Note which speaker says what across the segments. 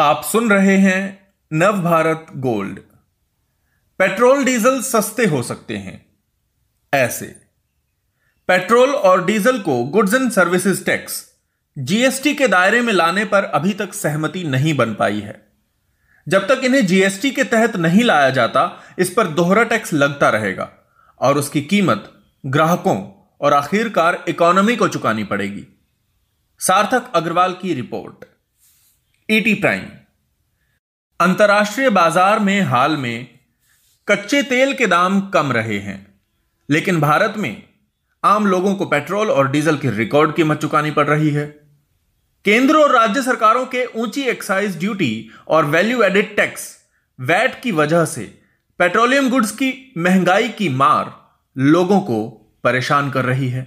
Speaker 1: आप सुन रहे हैं नव भारत गोल्ड। पेट्रोल डीजल सस्ते हो सकते हैं। ऐसे। पेट्रोल और डीजल को goods and services tax GST के दायरे में लाने पर अभी तक सहमति नहीं बन पाई है। जब तक इन्हें जीएसटी के तहत नहीं लाया जाता, इस पर दोहरा टैक्स लगता रहेगा और उसकी कीमत ग्राहकों और आखिरकार इकोनॉमी को चुकानी पड़ेगी। सार्थक अग्रवाल की रिपोर्ट। ईटी प्राइम अंतर्राष्ट्रीय बाज़ार में हाल में कच्चे तेल के दाम कम रहे हैं, लेकिन भारत में आम लोगों को पेट्रोल और डीजल की रिकॉर्ड कीमत चुकानी पड़ रही है। केंद्र और राज्य सरकारों के ऊँची एक्साइज ड्यूटी और वैल्यू एडिड टैक्स वैट की वजह से पेट्रोलियम गुड्स की महँगाई की मार लोगों को परेशान कर रही है।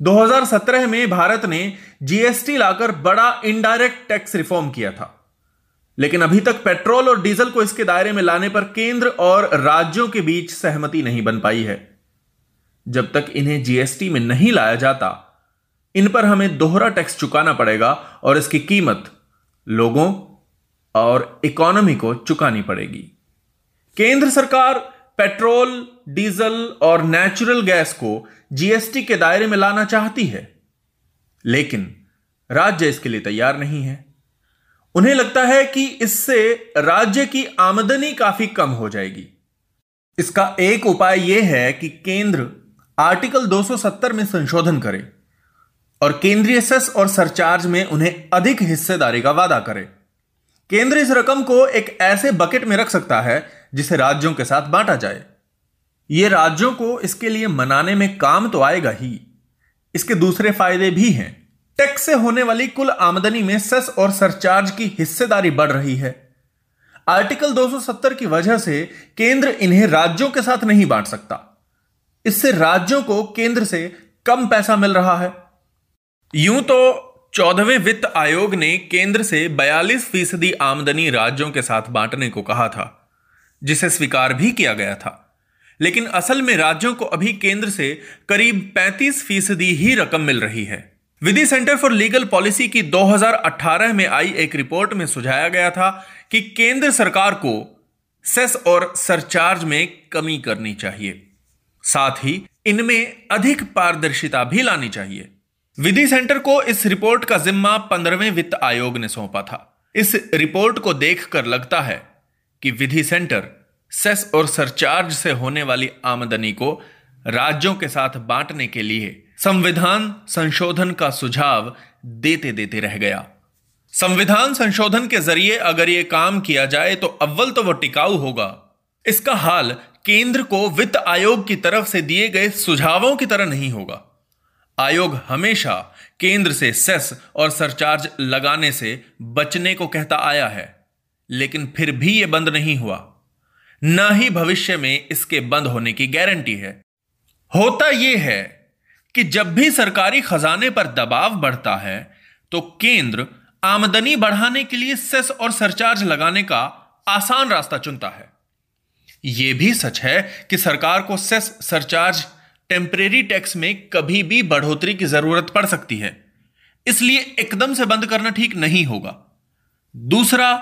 Speaker 1: 2017 में भारत ने जीएसटी लाकर बड़ा इनडायरेक्ट टैक्स रिफॉर्म किया था। लेकिन अभी तक पेट्रोल और डीजल को इसके दायरे में लाने पर केंद्र और राज्यों के बीच सहमति नहीं बन पाई है। जब तक इन्हें जीएसटी में नहीं लाया जाता, इन पर हमें दोहरा टैक्स चुकाना पड़ेगा और इसकी कीमत लोगों और इकोनॉमी को चुकानी पड़ेगी। केंद्र सरकार पेट्रोल, डीजल और नेचुरल गैस को जीएसटी के दायरे में लाना चाहती है, लेकिन राज्य इसके लिए तैयार नहीं है। उन्हें लगता है कि इससे राज्य की आमदनी काफ़ी कम हो जाएगी। इसका एक उपाय यह है कि केंद्र आर्टिकल 270 में संशोधन करे और केंद्रीय सेस और सरचार्ज में उन्हें अधिक हिस्सेदारी का वादा करे। केंद्र इस रकम को एक ऐसे बकेट में रख सकता है जिसे राज्यों के साथ बांटा जाए। ये राज्यों को इसके लिए मनाने में काम तो आएगा ही। इसके दूसरे फ़ायदे भी हैं। टैक्स से होने वाली कुल आमदनी में सेस और सरचार्ज की हिस्सेदारी बढ़ रही है। आर्टिकल 270 की वजह से केंद्र इन्हें राज्यों के साथ नहीं बांट सकता। इससे राज्यों को केंद्र से कम पैसा मिल रहा है। यूँ तो चौदहवें वित्त आयोग ने केंद्र से 42 फ़ीसदी आमदनी राज्यों के साथ बांटने को कहा था, जिसे स्वीकार भी किया गया था। लेकिन असल में राज्यों को अभी केंद्र से करीब 35 फ़ीसदी ही रकम मिल रही है। Vidhi centre for legal policy की 2018 में आई एक रिपोर्ट में सुझाया गया था कि केंद्र सरकार को सेस और सरचार्ज में कमी करनी चाहिए। साथ ही इनमें अधिक पारदर्शिता भी लानी चाहिए। विधि सेंटर को इस रिपोर्ट का जिम्मा पंद्रहवें वित्त आयोग ने सौंपा था। इस रिपोर्ट को देखकर लगता है कि विधि सेंटर सेस और सरचार्ज से होने वाली आमदनी को राज्यों के साथ बांटने के लिए संविधान संशोधन का सुझाव देते देते रह गया। संविधान संशोधन के ज़रिए अगर यह काम किया जाए तो अव्वल तो वह टिकाऊ होगा। इसका हाल केंद्र को वित्त आयोग की तरफ़ से दिए गए सुझावों की तरह नहीं होगा। आयोग हमेशा केंद्र से सेस और सरचार्ज लगाने से बचने को कहता आया है, लेकिन फिर भी यह बंद नहीं हुआ। न ही भविष्य में इसके बंद होने की गारंटी है। होता यह है कि जब भी सरकारी खजाने पर दबाव बढ़ता है तो केंद्र आमदनी बढ़ाने के लिए सेस और सरचार्ज लगाने का आसान रास्ता चुनता है। यह भी सच है कि सरकार को सेस, सरचार्ज, टेम्परेरी टैक्स में कभी भी बढ़ोतरी की ज़रूरत पड़ सकती है। इसलिए एकदम से बंद करना ठीक नहीं होगा। दूसरा,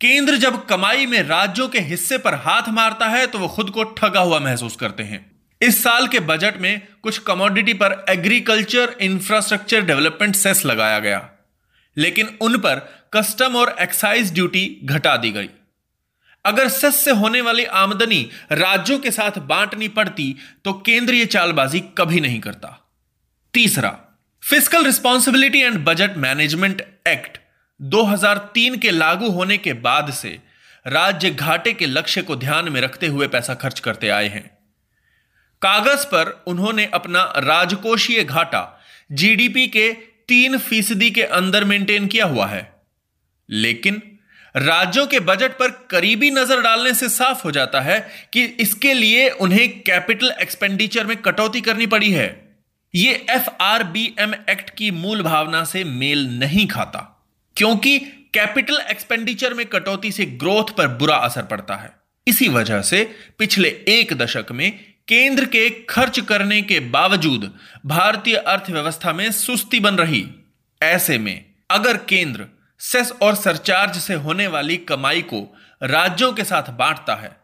Speaker 1: केंद्र जब कमाई में राज्यों के हिस्से पर हाथ मारता है तो वह खुद को ठगा हुआ महसूस करते हैं। इस साल के बजट में कुछ कमोडिटी पर एग्रीकल्चर इंफ्रास्ट्रक्चर डेवलपमेंट सेस लगाया गया, लेकिन उन पर कस्टम और एक्साइज ड्यूटी घटा दी गई। अगर सेस से होने वाली आमदनी राज्यों के साथ बांटनी पड़ती तो केंद्रीय चालबाजी कभी नहीं करता। तीसरा fiscal responsibility and budget management act 2003 के लागू होने के बाद से राज्य घाटे के लक्ष्य को ध्यान में रखते हुए पैसा खर्च करते आए हैं। कागज़ पर उन्होंने अपना राजकोषीय घाटा जीडीपी के तीन फ़ीसदी के अंदर मेंटेन किया हुआ है। लेकिन राज्यों के बजट पर करीबी नज़र डालने से साफ़ हो जाता है कि इसके लिए उन्हें कैपिटल एक्सपेंडिचर में कटौती करनी पड़ी है। यह F R B M act की मूल भावना से मेल नहीं खाता, क्योंकि कैपिटल एक्सपेंडिचर में कटौती से ग्रोथ पर बुरा असर पड़ता है। इसी वजह से पिछले एक दशक में केंद्र के खर्च करने के बावजूद भारतीय अर्थव्यवस्था में सुस्ती बन रही। ऐसे में, अगर केंद्र सेस और सरचार्ज से होने वाली कमाई को राज्यों के साथ बांटता है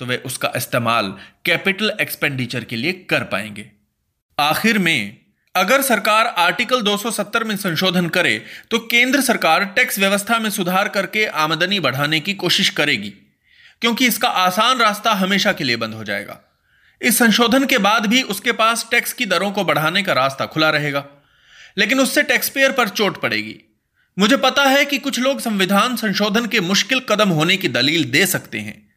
Speaker 1: तो वे उसका इस्तेमाल कैपिटल एक्सपेंडिचर के लिए कर पाएँगे। आखिर में, अगर सरकार आर्टिकल 270 में संशोधन करे तो केंद्र सरकार टैक्स व्यवस्था में सुधार करके आमदनी बढ़ाने की कोशिश करेगी, क्योंकि इसका आसान रास्ता हमेशा के लिए बंद हो जाएगा। इस संशोधन के बाद भी उसके पास टैक्स की दरों को बढ़ाने का रास्ता खुला रहेगा। लेकिन उससे टैक्स पेयर पर चोट पड़ेगी। मुझे पता है कि कुछ लोग संविधान संशोधन के मुश्किल कदम होने की दलील दे सकते हैं।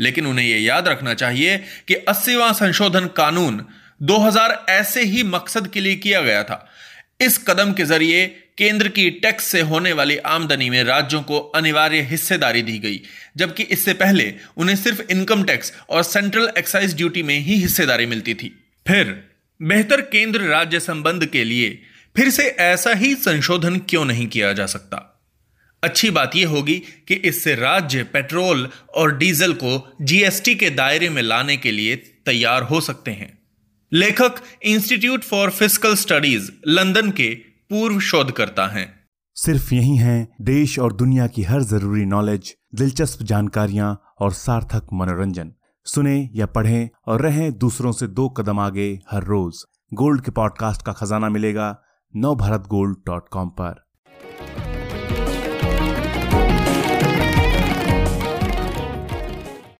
Speaker 1: लेकिन उन्हें यह याद रखना चाहिए कि अस्सीवां संशोधन कानून 2000 ऐसे ही मकसद के लिए किया गया था। इस कदम के ज़रिए केंद्र की टैक्स से होने वाली आमदनी में राज्यों को अनिवार्य हिस्सेदारी दी गई, जबकि इससे पहले उन्हें सिर्फ़ इनकम टैक्स और सेंट्रल एक्साइज ड्यूटी में ही हिस्सेदारी मिलती थी। फिर, बेहतर केंद्र राज्य संबंध के लिए फिर से ऐसा ही संशोधन क्यों नहीं किया जा सकता? अच्छी बात यह होगी कि इससे राज्य पेट्रोल और डीजल को जीएसटी के दायरे में लाने के लिए तैयार हो सकते हैं। लेखक institute for fiscal studies, London के पूर्व शोधकर्ता हैं।
Speaker 2: सिर्फ़ यही हैं, देश और दुनिया की हर ज़रूरी नॉलेज दिलचस्प जानकारियाँ और सार्थक मनोरंजन। सुने या पढ़ें और रहें दूसरों से दो कदम आगे हर रोज। गोल्ड के पॉडकास्ट का खजाना मिलेगा नव भारत गोल्ड डॉट कॉम पर।